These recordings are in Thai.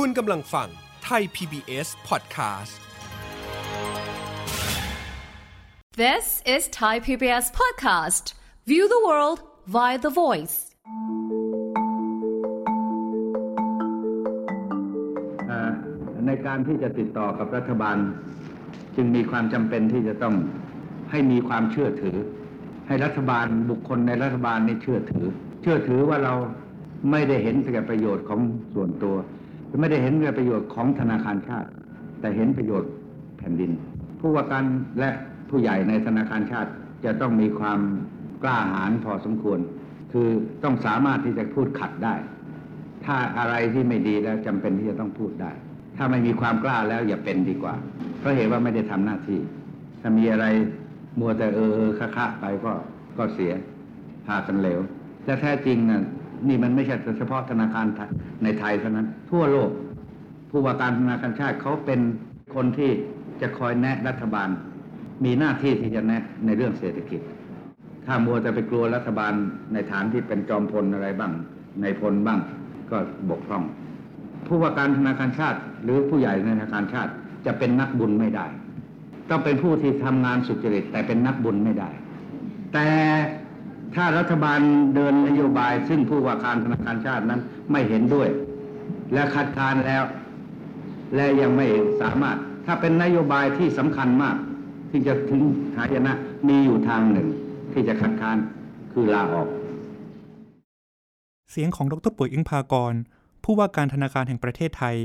คุณกำลังฟังไทย PBS Podcast This is Thai PBS Podcast. View the world via the voice. เอ่อในการที่จะติดต่อกับรัฐบาล จึงมีความจำเป็นที่จะต้องให้มีความเชื่อถือ ให้รัฐบาลบุคคลในรัฐบาลนี่เชื่อถือ เชื่อถือว่าเราไม่ได้เห็นแต่ประโยชน์ของส่วนตัว ไม่ได้เห็นประโยชน์ของธนาคารชาติ แต่เห็นประโยชน์แผ่นดิน ผู้ว่าการและผู้ใหญ่ในธนาคารชาติจะต้องมีความกล้าหาญพอสมควร คือต้องสามารถที่จะพูดขัดได้ ถ้าอะไรที่ไม่ดีแล้วจำเป็นที่จะต้องพูดได้ ถ้าไม่มีความกล้าแล้วอย่าเป็นดีกว่า เพราะเหตุว่าไม่ได้ทำหน้าที่ ถ้ามีอะไรมัวแต่เออคะคะไปก็ก็เสียพากันเหลวและแท้จริงน่ะ นี่มันไม่ใช่เฉพาะธนาคารในไทยเท่านั้น ทั่วโลก ผู้ว่าการธนาคารชาติเขาเป็นคนที่จะคอยแนะรัฐบาล มีหน้าที่ที่จะแนะในเรื่องเศรษฐกิจ ถ้ามัวแต่ไปกลัวรัฐบาลในฐานที่เป็นจอมพลอะไรบ้าง ในพลบ้างก็บกพร่อง ผู้ว่าการธนาคารชาติ หรือผู้ใหญ่ในธนาคารชาติจะเป็นนักบุญไม่ได้ ต้องเป็นผู้ที่ทำงานสุจริตแต่เป็นนักบุญไม่ได้ แต่ ถ้ารัฐบาลเดินนโยบาย ซึ่งผู้ว่าการธนาคารชาตินั้นไม่เห็นด้วย และคัดค้านแล้ว และยังไม่สามารถ ถ้าเป็นนโยบายที่สำคัญมาก ที่จะถึงหายนะมีอยู่ทางหนึ่ง ที่จะคัดค้านคือลาออก เสียงของดรปุ๋ยอึ้งพากร ผู้ว่าการธนาคารแห่งประเทศไทย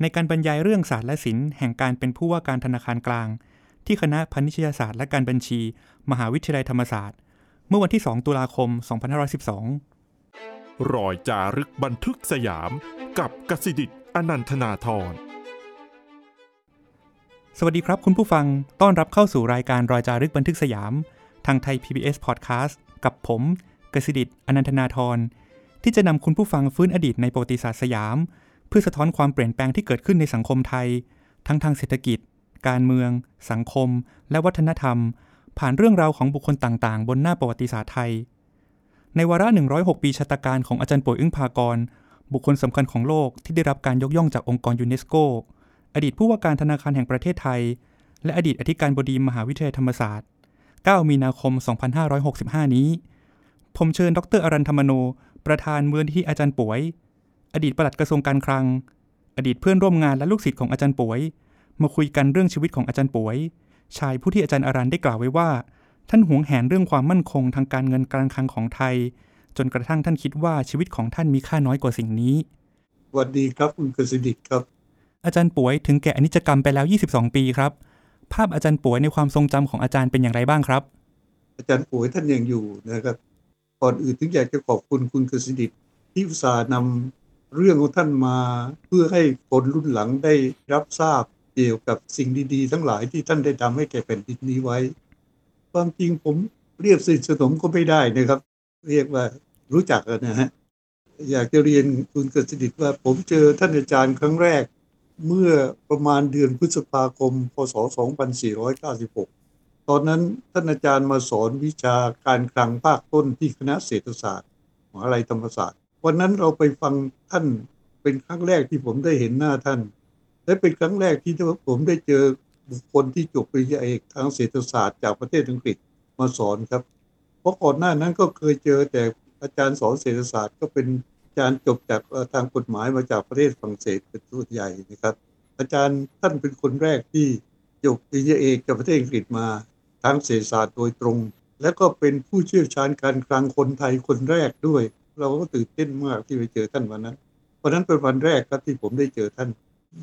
ในการบรรยายเรื่องศาสตร์และศิลป์แห่งการเป็นผู้ว่าการธนาคารกลาง ที่คณะพนิชยศาสตร์และการบัญชี มหาวิทยาลัยธรรมศาสตร์ เมื่อวันที่ 2 ตุลาคม 2512 รอยจารึกบันทึกสยามกับกสิดิตอนันทนาธรสวัสดีครับคุณผู้ฟัง ต้อนรับเข้าสู่รายการรอยจารึกบันทึกสยาม ทางไทย PBS Podcast กับผมกสิดิตอนันทนาธรที่จะนำคุณผู้ฟังฟื้นอดีตในประวัติศาสตร์สยาม เพื่อสะท้อนความเปลี่ยนแปลงที่เกิดขึ้นในสังคมไทย ทั้งทางเศรษฐกิจ การเมือง สังคม และวัฒนธรรม ผ่านเรื่องราวของบุคคลต่างๆ บนหน้าประวัติศาสตร์ไทย ในวาระ 106 ปีชะตการของอาจารย์ป่วยอึ้งพากร บุคคลสำคัญของโลกที่ได้รับการยกย่องจากองค์กรยูเนสโก อดีตผู้ว่าการธนาคารแห่งประเทศไทย และอดีตอธิการบดีมหาวิทยาลัยธรรมศาสตร์ 9 มีนาคม 2565 นี้ ผมเชิญ ดรอรันธรรมโน ประธานมูลนิธิอาจารย์ป่วย อดีตปลัดกระทรวงการคลัง อดีตเพื่อนร่วมงานและลูกศิษย์ของอาจารย์ป่วย มาคุยกันเรื่องชีวิตของอาจารย์ป่วย ชายผู้ที่อาจารย์อรันได้กล่าวไว้ว่า ท่านหวงแหนเรื่องความมั่นคงทางการเงินการคลังของไทย จนกระทั่งท่านคิดว่าชีวิตของท่านมีค่าน้อยกว่าสิ่งนี้สวัสดีครับคุณกฤษดิตครับ อาจารย์ป่วยถึงแก่อนิจกรรมไปแล้ว 22 ปีครับ ภาพอาจารย์ป่วยในความทรงจำของอาจารย์เป็นอย่างไรบ้างครับ อาจารย์ป่วยท่านยังอยู่นะครับก่อนอื่นถึงอยากจะขอบคุณคุณกฤษดิตที่อุตส่าห์นำเรื่องของท่านมาเพื่อให้คนรุ่นหลังได้รับทราบ เกี่ยวกับสิ่งดีๆ ทั้งหลายที่ท่านได้ทำให้แก่แผ่นดินนี้ไว้ ความจริงผมเรียกสนิทสนมก็ไม่ได้นะครับ เรียกว่ารู้จักกันนะฮะอยากจะเรียนคุณกฤษดิตว่า ผมเจอท่านอาจารย์ครั้งแรก เมื่อประมาณเดือนพฤษภาคม พศ 2496 ตอนนั้นท่านอาจารย์มาสอนวิชาการคลังภาคต้นที่คณะเศรษฐศาสตร์มหาลัยธรรมศาสตร์ วันนั้นเราไปฟังท่านเป็นครั้งแรกที่ผมได้เห็นหน้าท่าน และเป็นครั้งแรกที่ผมได้เจอบุคคลที่จบปริญญาเอกทางเศรษฐศาสตร์จากประเทศอังกฤษมาสอนครับ เพราะก่อนหน้านั้นก็เคยเจอแต่อาจารย์สอนเศรษฐศาสตร์ก็เป็นอาจารย์จบจากทางกฎหมายมาจากประเทศฝรั่งเศสเป็นส่วนใหญ่นะครับ อาจารย์ท่านเป็นคนแรกที่จบปริญญาเอกจากประเทศอังกฤษมาทางเศรษฐศาสตร์โดยตรง และก็เป็นผู้เชี่ยวชาญการคลังคนไทยคนแรกด้วย เราก็ตื่นเต้นมากที่ไปเจอท่านวันนั้นวันนั้นเป็นวันแรกครับที่ผมได้เจอท่าน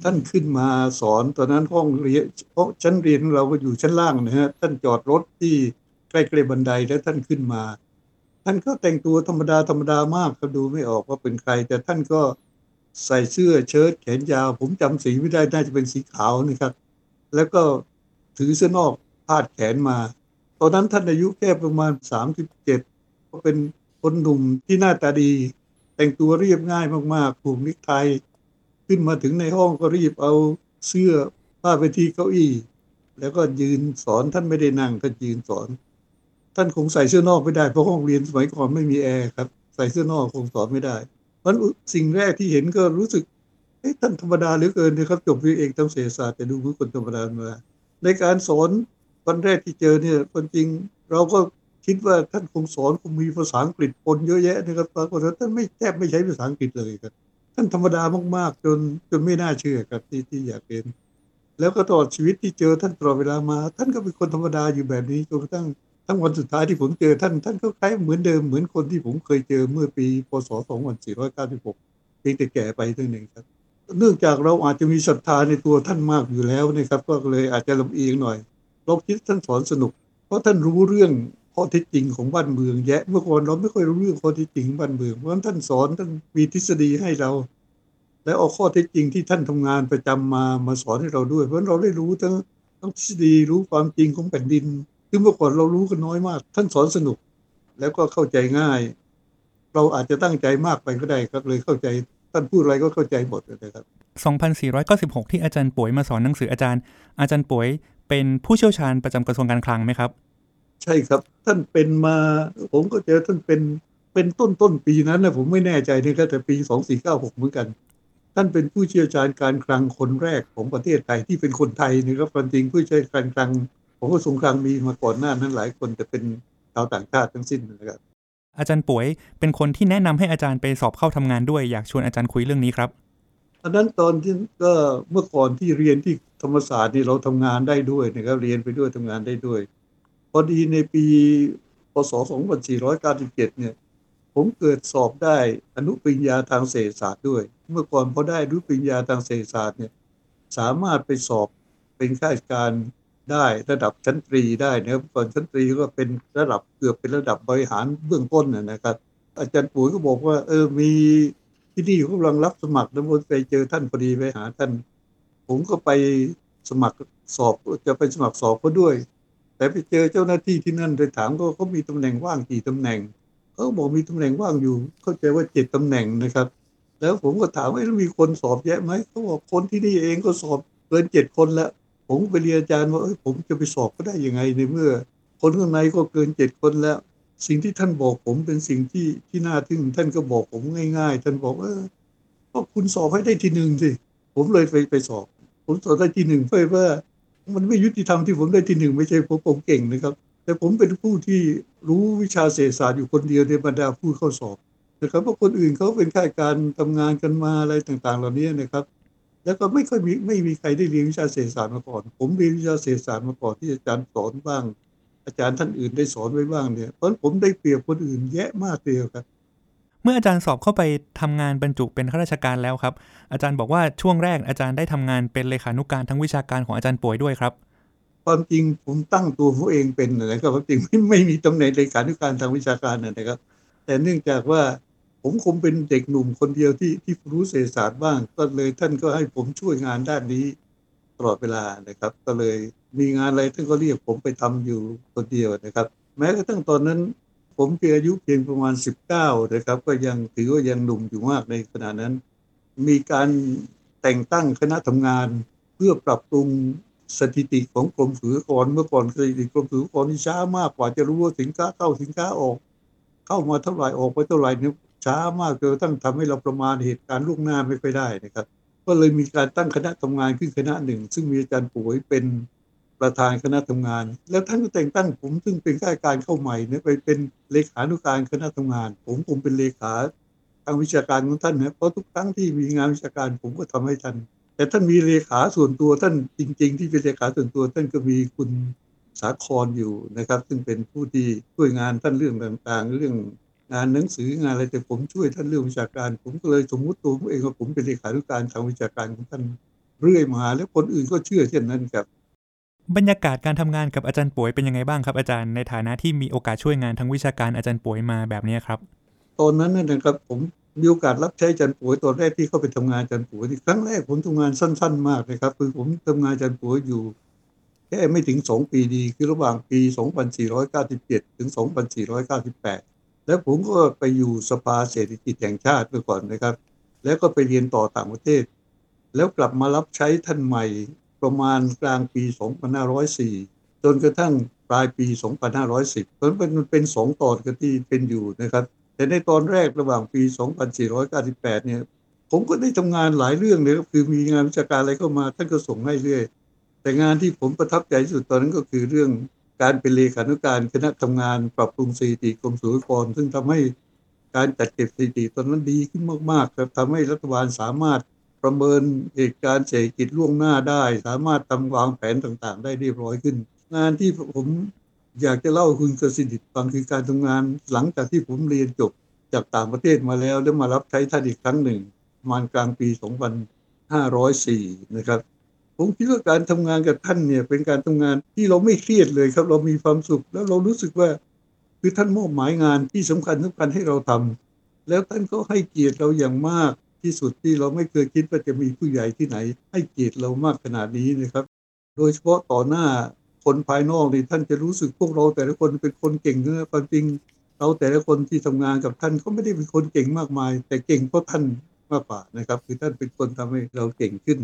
ท่านขึ้นมาสอนตอนนั้นห้องเรียนเพราะชั้นเรียนเราก็อยู่ชั้นล่างนะฮะท่านจอดรถที่ใกล้ๆบันไดแล้วท่านขึ้นมา ท่านก็แต่งตัวธรรมดาธรรมดามากเขาดูไม่ออกว่าเป็นใคร แต่ท่านก็ใส่เสื้อเชิ้ตแขนยาว ผมจำสีไม่ได้น่าจะเป็นสีขาวนะครับ แล้วก็ถือเสื้อนอกพาดแขนมา ตอนนั้นท่านอายุแค่ประมาณ37ก็เป็นคนหนุ่มที่หน้าตาดี แต่งตัวเรียบง่ายมากๆผูกนิกไท ขึ้นมาถึงในห้องก็รีบเอาเสื้อผ้าไปที่เก้าอี้ แล้วก็ยืนสอนท่านไม่ได้นั่งท่านยืนสอน ท่านคงใส่เสื้อนอกไม่ได้เพราะห้องเรียนสมัยก่อนไม่มีแอร์ครับ ใส่เสื้อนอกคงสอนไม่ได้เพราะสิ่งแรกที่เห็นก็รู้สึกเอ้ท่านธรรมดาเหลือเกินนะครับจบวิเอกทั้งเศรษฐศาสตร์แต่ดูเหมือนคนธรรมดามาในการสอนวันแรกที่เจอเนี่ยคนจริงเราก็คิดว่าท่านคงสอนคงมีภาษาอังกฤษปนเยอะแยะนะครับปรากฏว่าท่านไม่แทบไม่ใช้ภาษาอังกฤษเลยครับ ท่านธรรมดามาก ๆ จนจนไม่น่าเชื่อครับที่ที่อยากเห็น แล้วก็ตลอดชีวิตที่เจอท่านตลอดเวลามา ท่านก็เป็นคนธรรมดาอยู่แบบนี้จนกระทั่งทั้งวันสุดท้ายที่ผมเจอท่านท่านก็คล้ายเหมือนเดิมเหมือนคนที่ผมเคยเจอเมื่อปีพศ 2496เพียงแต่แก่ไปเท่านั้นเองครับ เนื่องจากเราอาจจะมีศรัทธาในตัวท่านมากอยู่แล้วนะครับ ก็เลยอาจจะลำเอียงหน่อยเราคิดท่านสอนสนุก เพราะท่านรู้เรื่อง ข้อเท็จจริงของบ้านเมืองแยะ เมื่อก่อนเราไม่ค่อยรู้เรื่องข้อเท็จจริงบ้านเมืองเพราะฉะนั้นท่านสอนท่านมีทฤษฎีให้เรา และเอาข้อเท็จจริงที่ท่านทำงานประจำมามาสอนให้เราด้วย เพราะฉะนั้นเราได้รู้ทั้งทั้งทฤษฎีรู้ความจริงของแผ่นดินซึ่งเมื่อก่อนเรารู้กันน้อยมาก ท่านสอนสนุก แล้วก็เข้าใจง่าย เราอาจจะตั้งใจมากไปก็ได้ครับเลยเข้าใจท่านพูดอะไรก็เข้าใจหมดนะครับ 2496 ที่อาจารย์ป่วยมาสอนหนังสืออาจารย์ อาจารย์ป่วยเป็นผู้เชี่ยวชาญประจำกระทรวงการคลังไหมครับ ใช่ครับ ท่านเป็นมา ผมก็เจอท่านเป็นเป็นต้นต้นปีนั้นนะผมไม่แน่ใจนะครับแต่ปี2496เหมือนกัน ท่านเป็นผู้เชี่ยวชาญการคลังคนแรกของประเทศไทยที่เป็นคนไทยนะครับความจริงผู้เชี่ยวชาญการคลังของกระทรวงคลังมีมาก่อนหน้านั้นหลายคนแต่เป็นชาวต่างชาติทั้งสิ้นนะครับอาจารย์ป่วยเป็นคนที่แนะนำให้อาจารย์ไปสอบเข้าทำงานด้วยอยากชวนอาจารย์คุยเรื่องนี้ครับอันนั้นตอนที่ก็เมื่อก่อนที่เรียนที่ธรรมศาสตร์นี่เราทำงานได้ด้วยนะครับเรียนไปด้วยทำงานได้ด้วย พอดีในปีพศ 2497 เนี่ย ผมเกิดสอบได้อนุปริญญาทางเศรษฐศาสตร์ด้วย เมื่อก่อนพอได้อนุปริญญาทางเศรษฐศาสตร์เนี่ย สามารถไปสอบเป็นข้าราชการได้ระดับชั้นตรีได้นะครับก่อนชั้นตรีก็เป็นระดับเกือบเป็นระดับบริหารเบื้องต้นนะครับ อาจารย์ปุ๋ยก็บอกว่า เออมีที่นี่กำลังรับสมัครแล้วผมไปเจอท่านพอดีไปหาท่าน ผมก็ไปสมัครสอบจะไปสมัครสอบเขาด้วย แต่ไปเจอเจ้าหน้าที่ที่นั่นไปถามก็เขามีตำแหน่งว่างกี่ตำแหน่งเขาบอกมีตำแหน่งว่างอยู่ เข้าใจว่าเจ็ดตำแหน่งนะครับ แล้วผมก็ถามว่ามีคนสอบแยะไหมเขาบอกคนที่นี่เองก็สอบเกินเจ็ดคนแล้วผมไปเรียนอาจารย์ว่าผมจะไปสอบก็ได้ยังไงในเมื่อ คนข้างในก็เกินเจ็ดคนแล้ว สิ่งที่ท่านบอกผมเป็นสิ่งที่ที่น่าทึ่งท่านก็บอกผมง่าย ๆ ท่านบอกว่าก็คุณสอบให้ได้ทีหนึ่งสิผมเลยไปไปสอบ ผมสอบได้ทีหนึ่งเพื่อว่า มันไม่ยุติธรรมที่ผมได้ที่หนึ่งไม่ใช่ผมผมเก่งนะครับ แต่ผมเป็นผู้ที่รู้วิชาเศรษฐศาสตร์อยู่คนเดียวในบรรดาผู้เข้าสอบนะครับเพราะคนอื่นเขาเป็นข้าราชการทำงานกันมาอะไรต่าง ๆ เหล่านี้นะครับ แล้วก็ไม่ค่อยมีไม่มีใครได้เรียนวิชาเศรษฐศาสตร์มาก่อน ผมเรียนวิชาเศรษฐศาสตร์มาก่อนที่อาจารย์สอนบ้าง อาจารย์ท่านอื่นได้สอนไว้บ้างเนี่ยเพราะผมได้เปรียบคนอื่นแยะมากเดียวครับ เมื่ออาจารย์สอบเข้าไปทำงานบรรจุเป็นข้าราชการแล้วครับ อาจารย์บอกว่าช่วงแรกอาจารย์ได้ทำงานเป็นเลขานุการทั้งวิชาการของอาจารย์ป่วยด้วยครับความจริงผมตั้งตัวผมเองเป็นนะครับความจริงไม่ไม่มีตำแหน่งเลขานุการทางวิชาการนะครับ แต่เนื่องจากว่าผมคงเป็นเด็กหนุ่มคนเดียวที่ที่รู้เศรษฐศาสตร์บ้าง ก็เลยท่านก็ให้ผมช่วยงานด้านนี้ตลอดเวลานะครับ ก็เลยมีงานอะไรท่านก็เรียกผมไปทำอยู่คนเดียวนะครับ แม้กระทั่งตอนนั้น ผมเพียงอายุเพียงประมาณ 19นะครับ ก็ยังถือว่ายังหนุ่มอยู่มากในขณะนั้น มีการแต่งตั้งคณะทำงาน เพื่อปรับปรุงสถิติของกรมศุลกรเมื่อก่อนสถิติกรมศุลกรนี่ช้ามากกว่าจะรู้ว่าสินค้าเข้าสินค้าออก เข้ามาเท่าไหร่ออกไปเท่าไหร่นี่ช้ามากจนกระทั่งทำให้เราประมาณเหตุการณ์ล่วงหน้าไม่ค่อยได้นะครับ ก็เลยมีการตั้งคณะทำงานขึ้นคณะหนึ่ง ซึ่งมีอาจารย์ป่วยเป็น ประธานคณะทำงาน แล้วท่านก็แต่งตั้งผมซึ่งเป็นข้าราชการเข้าใหม่เนี่ยไปเป็นเลขานุการคณะทำงาน ผมผมเป็นเลขาทางวิชาการของท่านนะเพราะทุกครั้งที่มีงานวิชาการผมก็ทำให้ท่านแต่ท่านมีเลขาส่วนตัวท่านจริง ๆ ที่เป็นเลขาส่วนตัว ท่านก็มีคุณสาครอยู่นะครับ ซึ่งเป็นผู้ที่ช่วยงานท่านเรื่องต่างๆ เรื่องงานหนังสืองานอะไรแต่ผมช่วยท่านเรื่องวิชาการ ผมก็เลยสมมุติตัวผมเองว่าผมเป็นเลขานุการทางวิชาการของท่านเรื่อยมา แล้วคนอื่นก็เชื่อเช่นนั้นครับ บรรยากาศการทำงานกับอาจารย์ป่วยเป็นยังไงบ้างครับอาจารย์ในฐานะที่มีโอกาสช่วยงานทั้งวิชาการอาจารย์ป่วยมาแบบนี้ครับ ตอนนั้นนะครับผมมีโอกาสรับใช้อาจารย์ป่วยตอนแรกที่เข้าไปทำงานอาจารย์ป่วยที่ครั้งแรกผมทำงานสั้น ๆ มากนะครับ คือผมทำงานอาจารย์ป่วยอยู่แค่ไม่ถึง 2 ปีดีคือระหว่างปี 2497 ถึง 2498 แล้วผมก็ไปอยู่สภาเศรษฐกิจแห่งชาติเมื่อก่อนนะครับ แล้วก็ไปเรียนต่อต่างประเทศ แล้วกลับมารับใช้ท่านใหม่ ประมาณกลางปี 2504 จนกระทั่งปลายปี 2510เพราะมันเป็นสองตอนกันที่เป็นอยู่นะครับ แต่ในตอนแรกระหว่างปี 2498 เนี่ย ผมก็ได้ทำงานหลายเรื่องเลยก็คือมีงานวิชาการอะไรเข้ามา ท่านก็ส่งให้เรื่อย แต่งานที่ผมประทับใจที่สุดตอนนั้นก็คือเรื่องการเป็นเลขานุการคณะทำงานปรับปรุงสถิติกรมศุลกรซึ่งทำให้การจัดเก็บสถิติตอนนั้นดีขึ้นมากๆครับทำให้รัฐบาลสามารถ ประเมินเหตุการณ์เศรษฐกิจล่วงหน้าได้ สามารถทำวางแผนต่างๆ ได้เรียบร้อยขึ้น งานที่ผมอยากจะเล่าคุณกสิทธิ์ฟังคือการทำงานหลังจากที่ผมเรียนจบจากต่างประเทศมาแล้ว แล้วมารับใช้ท่านอีกครั้งหนึ่งประมาณกลางปี 2504 นะครับผมคิดว่าการทำงานกับท่านเนี่ยเป็นการทำงานที่เราไม่เครียดเลยครับ เรามีความสุข แล้วเรารู้สึกว่า คือท่านมอบหมายงานที่สำคัญสำคัญให้เราทำแล้วท่านก็ให้เกียรติเราอย่างมาก ที่สุดที่เราไม่เคยคิดว่าจะมีผู้ใหญ่ที่ไหน ให้เกียรติเรามากขนาดนี้นะครับ โดยเฉพาะต่อหน้าคนภายนอกนี่ท่านจะรู้สึกพวกเราแต่ละคนเป็นคนเก่งนื้อความจริงเราแต่ละคนที่ทำงานกับท่านก็ไม่ได้เป็นคนเก่งมากมาย แต่เก่งเพราะท่านมากกว่านะครับ คือท่านเป็นคนทำให้เราเก่งขึ้น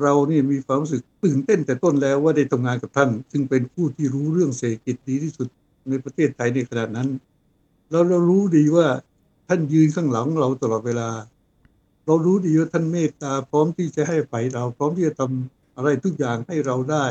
เรานี่มีความรู้สึกตื่นเต้นแต่ต้นแล้วว่าได้ทำงานกับท่าน ซึ่งเป็นผู้ที่รู้เรื่องเศรษฐกิจดีที่สุดในประเทศไทยในขณะนั้น แล้วเรารู้ดีว่าท่านยืนข้างหลังเราตลอดเวลา เรารู้ดีว่าท่านเมตตาพร้อมที่จะให้ไปเรา พร้อมที่จะทำอะไรทุกอย่างให้เราได้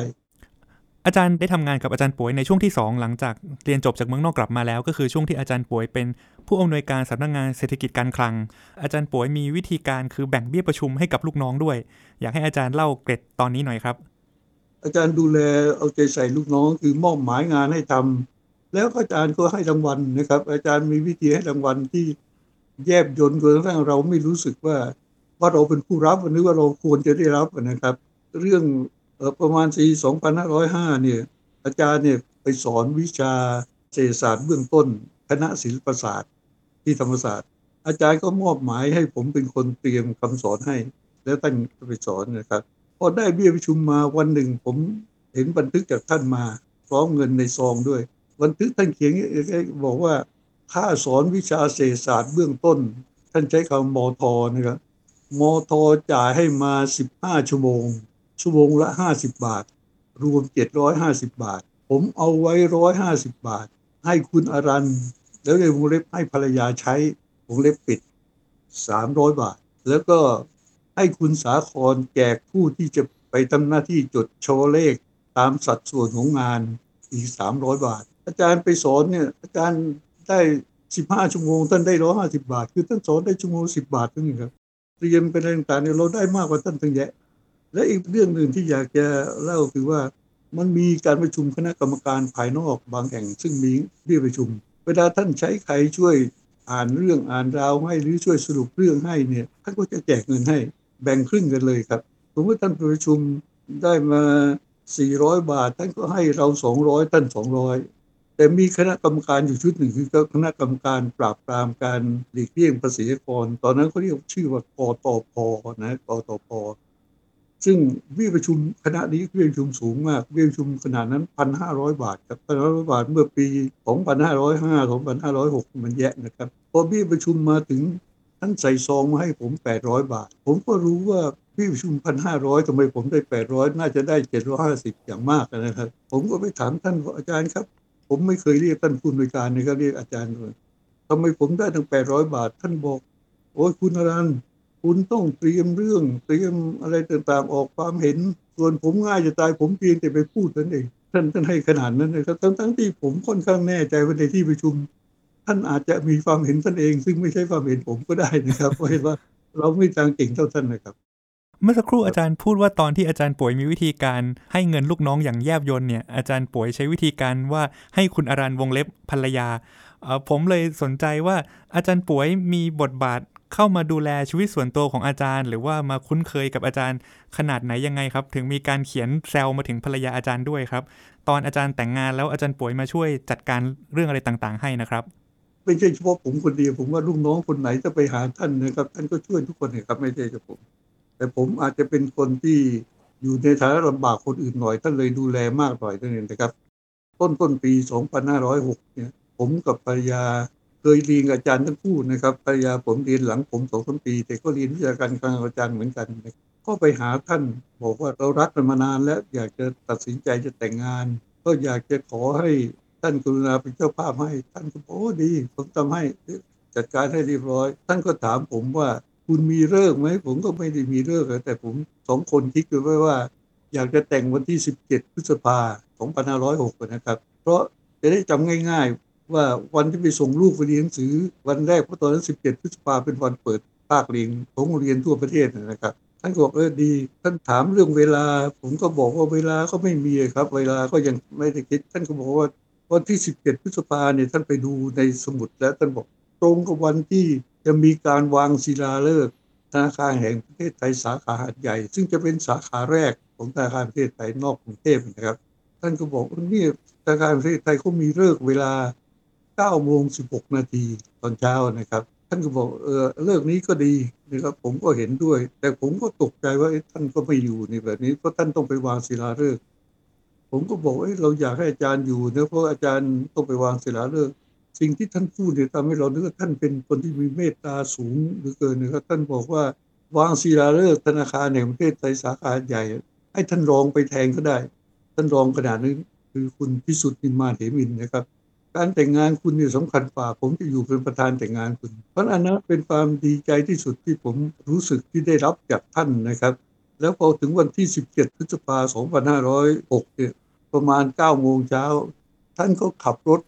อาจารย์ได้ทำงานกับอาจารย์ป่วยในช่วงที่ 2 หลังจากเรียนจบจากเมืองนอกกลับมาแล้ว ก็คือช่วงที่อาจารย์ป่วยเป็นผู้อำนวยการสำนักงงานเศรษฐกิจการคลัง อาจารย์ป่วยมีวิธีการคือแบ่งเบี้ยประชุมให้กับลูกน้องด้วย อยากให้อาจารย์เล่าเกร็ดตอนนี้หน่อยครับ อาจารย์ดูแลเอาใจใส่ลูกน้องคือมอบหมายงานให้ทำแล้วอาจารย์ก็ให้รางวัลนะครับ อาจารย์มีวิธีให้รางวัลที่ แยบยนต์จนกระทั่งเราไม่รู้สึกว่าว่าเราเป็นผู้รับนึกว่าเราควรจะได้รับนะครับ เรื่องประมาณปี2505 เนี่ย อาจารย์เนี่ยไปสอนวิชาเศรษฐศาสตร์เบื้องต้น คณะศิลปศาสตร์ที่ธรรมศาสตร์ อาจารย์ก็มอบหมายให้ผมเป็นคนเตรียมคำสอนให้ แล้วท่านก็ไปสอนนะครับพอได้เบี้ยประชุมมาวันหนึ่งผมเห็นบันทึกจากท่านมาพร้อมเงินในซองด้วย บันทึกท่านเขียนบอกว่า ค่าสอนวิชาเศรษฐศาสตร์เบื้องต้น ท่านใช้คำมอทอนะครับมอทอจ่ายให้มา 15 ชั่วโมง ชั่วโมงละ 50 บาท รวม 750 บาท ผมเอาไว้ 150 บาท ให้คุณอรัน แล้วในวงเล็บให้ภรรยาใช้วงเล็บปิด 300 บาท แล้วก็ให้คุณสาครแจกผู้ที่จะไปทำหน้าที่จดโชว์เลขตามสัดส่วนของงานอีก 300 บาท อาจารย์ไปสอนเนี่ยอาจารย์ ได้15ชั่วโมงท่านได้150บาท คือท่านสอนได้ชั่วโมง10บาทเท่านั้นครับเตรียมเป็นอะไรต่างๆเนี่ยเราได้มากกว่าท่านตั้งแยะ และอีกเรื่องหนึ่งที่อยากจะเล่าคือว่ามันมีการประชุมคณะกรรมการภายนอกบางแห่ง ซึ่งมีเรียกประชุม เวลาท่านใช้ใครช่วยอ่านเรื่องอ่านราวให้หรือช่วยสรุปเรื่องให้เนี่ยท่านก็จะแจกเงินให้แบ่งครึ่งกันเลยครับสมมติท่านประชุมได้มา 400 บาท ท่านก็ให้เรา 200 ท่าน 200 แต่มีคณะกรรมการอยู่ชุดหนึ่งคือคณะกรรมการปราบปรามการหลีกเลี่ยงภาษีกร ตอนนั้นเขาเรียกชื่อว่ากตพนะกตพซึ่งวิประชุมคณะนี้วิประชุมสูงมากวิประชุมขนาดนั้นพันห้าร้อยบาทครับพันห้าร้อยบาทเมื่อปีสองพันห้าร้อยห้าสองพันห้าร้อยหกมันแยะนะครับ พอวิประชุมมาถึงท่านใส่ซองมาให้ผมแปดร้อยบาท ผมก็รู้ว่าวิประชุมพันห้าร้อยทำไมผมได้แปดร้อยน่าจะได้เจ็ดร้อยห้าสิบอย่างมากนะครับ ผมก็ไปถามท่านอาจารย์ครับ ผมไม่เคยเรียกท่านผู้อำนวยการนะครับเรียกอาจารย์เลยทำไมผมได้ถึงแปดร้อยบาท ท่านบอก โอ้ยคุณอรันคุณต้องเตรียมเรื่อง เตรียมอะไรต่างๆออกความเห็น ส่วนผมง่ายจะตายผมเพียงแต่ไปพูดนั่นเองท่านท่านให้ขนาดนั้นนะครับทั้งทั้งที่ผมค่อนข้างแน่ใจว่าในที่ประชุม ท่านอาจจะมีความเห็นท่านเอง ซึ่งไม่ใช่ความเห็นผมก็ได้นะครับเพราะเห็นว่าเราไม่ทางเก่งเท่าท่านนะครับ เมื่อสักครู่อาจารย์พูดว่าตอนที่อาจารย์ป่วยมีวิธีการให้เงินลูกน้องอย่างแยบยนเนี่ยอาจารย์ป่วยใช้วิธีการว่าให้คุณอารันวงเล็บภรรยา ผมเลยสนใจว่าอาจารย์ป่วยมีบทบาทเข้ามาดูแลชีวิตส่วนตัวของอาจารย์ หรือว่ามาคุ้นเคยกับอาจารย์ขนาดไหนยังไงครับ ถึงมีการเขียนแซลมาถึงภรรยาอาจารย์ด้วยครับ ตอนอาจารย์แต่งงานแล้วอาจารย์ป่วยมาช่วยจัดการเรื่องอะไรต่างๆ ให้นะครับไม่ใช่เฉพาะผมคนเดียวผมว่าลูกน้องคนไหนจะไปหาท่านนะครับท่านก็ช่วยทุกคนนะครับไม่ใช่เฉพาะผม แต่ผมอาจจะเป็นคนที่อยู่ในฐานะลำบากคนอื่นหน่อยท่านเลยดูแลมากหน่อยท่านเองนะครับ ต้นต้นปี 2506 เนี่ย ผมกับภรรยาเคยเรียนอาจารย์ทั้งคู่นะครับภรรยาผมเรียนหลังผมสองสามปี แต่ก็เรียนวิชาการกลางอาจารย์เหมือนกัน ก็ไปหาท่านบอกว่าเรารักกันมานานแล้วอยากจะตัดสินใจจะแต่งงาน ก็อยากจะขอให้ท่านกรุณาเป็นเจ้าภาพให้ ท่านก็บอกโอ้ดี ผมทำให้จัดการให้เรียบร้อย ท่านก็ถามผมว่า คุณมีเลิกไหมผมก็ไม่ได้มีเลิกแต่ผมสองคนคิดกันไว้ว่า อยากจะแต่งวันที่ 17 พฤษภา2506นะครับ เพราะจะได้จำง่าย ๆ ว่าวันที่ไปส่งลูกไปเรียนหนังสือ วันแรกเพราะตอนนั้น 17 พฤษภาเป็นวันเปิดภาคเรียนของโรงเรียนทั่วประเทศนะครับท่านก็บอกเออดี ท่านถามเรื่องเวลา ผมก็บอกว่าเวลาก็ไม่มีครับ เวลาก็ยังไม่ได้คิด ท่านก็บอกว่าวันที่ 17 พฤษภาเนี่ยท่านไปดูในสมุดแล้วท่านบอกตรงกับวันที่ จะมีการวางศิลาฤกษ์ธนาคารแห่งประเทศไทยสาขาหาดใหญ่ ซึ่งจะเป็นสาขาแรกของธนาคารประเทศไทยนอกกรุงเทพนะครับ ท่านก็บอกว่านี่ธนาคารประเทศไทยเขามีเลิกเวลา9โมง16 นาทีตอนเช้านะครับ ท่านก็บอกเออเลิกนี้ก็ดีนะครับผมก็เห็นด้วย แต่ผมก็ตกใจว่าท่านก็ไม่อยู่ในแบบนี้เพราะท่านต้องไปวางศิลาฤกษ์ผมก็บอกว่าเราอยากให้อาจารย์อยู่นะเพราะอาจารย์ต้องไปวางศิลาฤกษ์ สิ่งที่ท่านพูดเนี่ยทำให้เรานึกว่าท่านเป็นคนที่มีเมตตาสูงเหลือเกินนะครับท่านบอกว่าวางศิลาฤกษ์ธนาคารแห่งประเทศไทยสาขาใหญ่ ให้ท่านรองไปแทนก็ได้ ท่านรองขนาดนี้คือคุณพิสุทธิ์นิมมานเหมินนะครับ การแต่งงานคุณเนี่ยสำคัญกว่า ผมจะอยู่เป็นประธานแต่งงานคุณ เพราะอันนั้นเป็นความดีใจที่สุดที่ผมรู้สึกที่ได้รับจากท่านนะครับ แล้วพอถึงวันที่ 17 พฤษภาคม 2506เนี่ยประมาณ9โมงเช้าท่านก็ขับรถ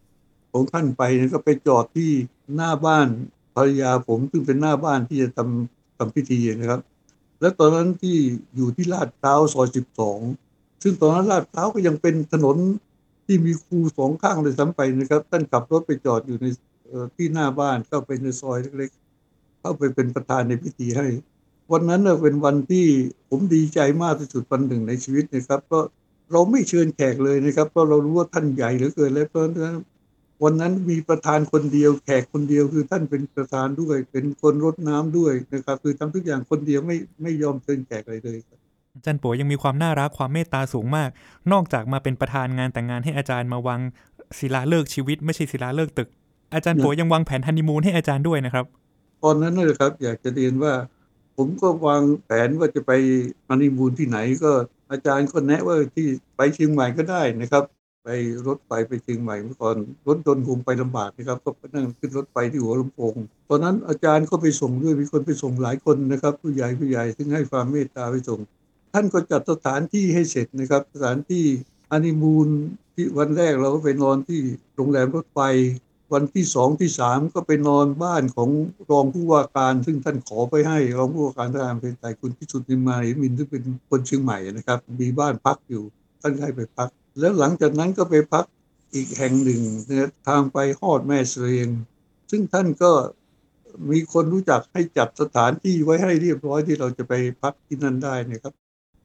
ของท่านไปเนี่ยก็ไปจอดที่หน้าบ้านภรรยาผมซึ่งเป็นหน้าบ้านที่จะทำทำพิธีนะครับ แล้วตอนนั้นที่อยู่ที่ลาดพร้าวซอย12ซึ่งตอนนั้นลาดพร้าวก็ยังเป็นถนนที่มีคูสองข้างเลยซ้ำไปนะครับ ท่านขับรถไปจอดอยู่ในที่หน้าบ้านเข้าไปในซอยเล็กๆ เข้าไปเป็นประธานในพิธีให้ วันนั้นเป็นวันที่ผมดีใจมากที่สุดวันหนึ่งในชีวิตนะครับเพราะเราไม่เชิญแขกเลยนะครับเพราะเรารู้ว่าท่านใหญ่เหลือเกินและเพราะฉะนั้น วันนั้นมีประธานคนเดียวแขกคนเดียวคือท่านเป็นประธานด้วย เป็นคนรดน้ำด้วยนะครับคือทำทุกอย่างคนเดียวไม่ไม่ยอมเชิญแขกอะไรเลยครับอาจารย์ป๋วยยังมีความน่ารักความเมตตาสูงมาก นอกจากมาเป็นประธานงานแต่งงานให้อาจารย์มาวางศิลาฤกษ์ชีวิต ไม่ใช่ศิลาฤกษ์ตึก อาจารย์ป๋วยยังวางแผนฮันนีมูนให้อาจารย์ด้วยนะครับตอนนั้นนะครับ อยากจะเรียนว่า ผมก็วางแผนว่าจะไปฮันนีมูนที่ไหนก็อาจารย์ก็แนะว่าที่ไปเชียงใหม่ก็ได้นะครับ ไปรถไฟไปเชียงใหม่เมื่อก่อนรถยนต์คงไปลำบากนะครับ ก็นั่งขึ้นรถไฟที่หัวลำโพงตอนนั้นอาจารย์ก็ไปส่งด้วยมีคนไปส่งหลายคนนะครับ ผู้ใหญ่ผู้ใหญ่ซึ่งให้ความเมตตาไปส่ง ท่านก็จัดสถานที่ให้เสร็จนะครับ สถานที่ฮันนีมูนที่วันแรกเราก็ไปนอนที่โรงแรมรถไฟวันที่สองที่สามก็ไปนอนบ้านของรองผู้ว่าการ ซึ่งท่านขอไปให้รองผู้ว่าการทหารเป็นไทยคุณพิสุทธิ์นิมมาเหมินซึ่งเป็นคนเชียงใหม่นะครับ มีบ้านพักอยู่ท่านให้ไปพัก แล้วหลังจากนั้นก็ไปพักอีกแห่งหนึ่งนทางไปฮอดแม่เสรียง ซึ่งท่านก็มีคนรู้จักให้จัดสถานที่ไว้ให้เรียบร้อยที่เราจะไปพักที่นั่นได้นะครับ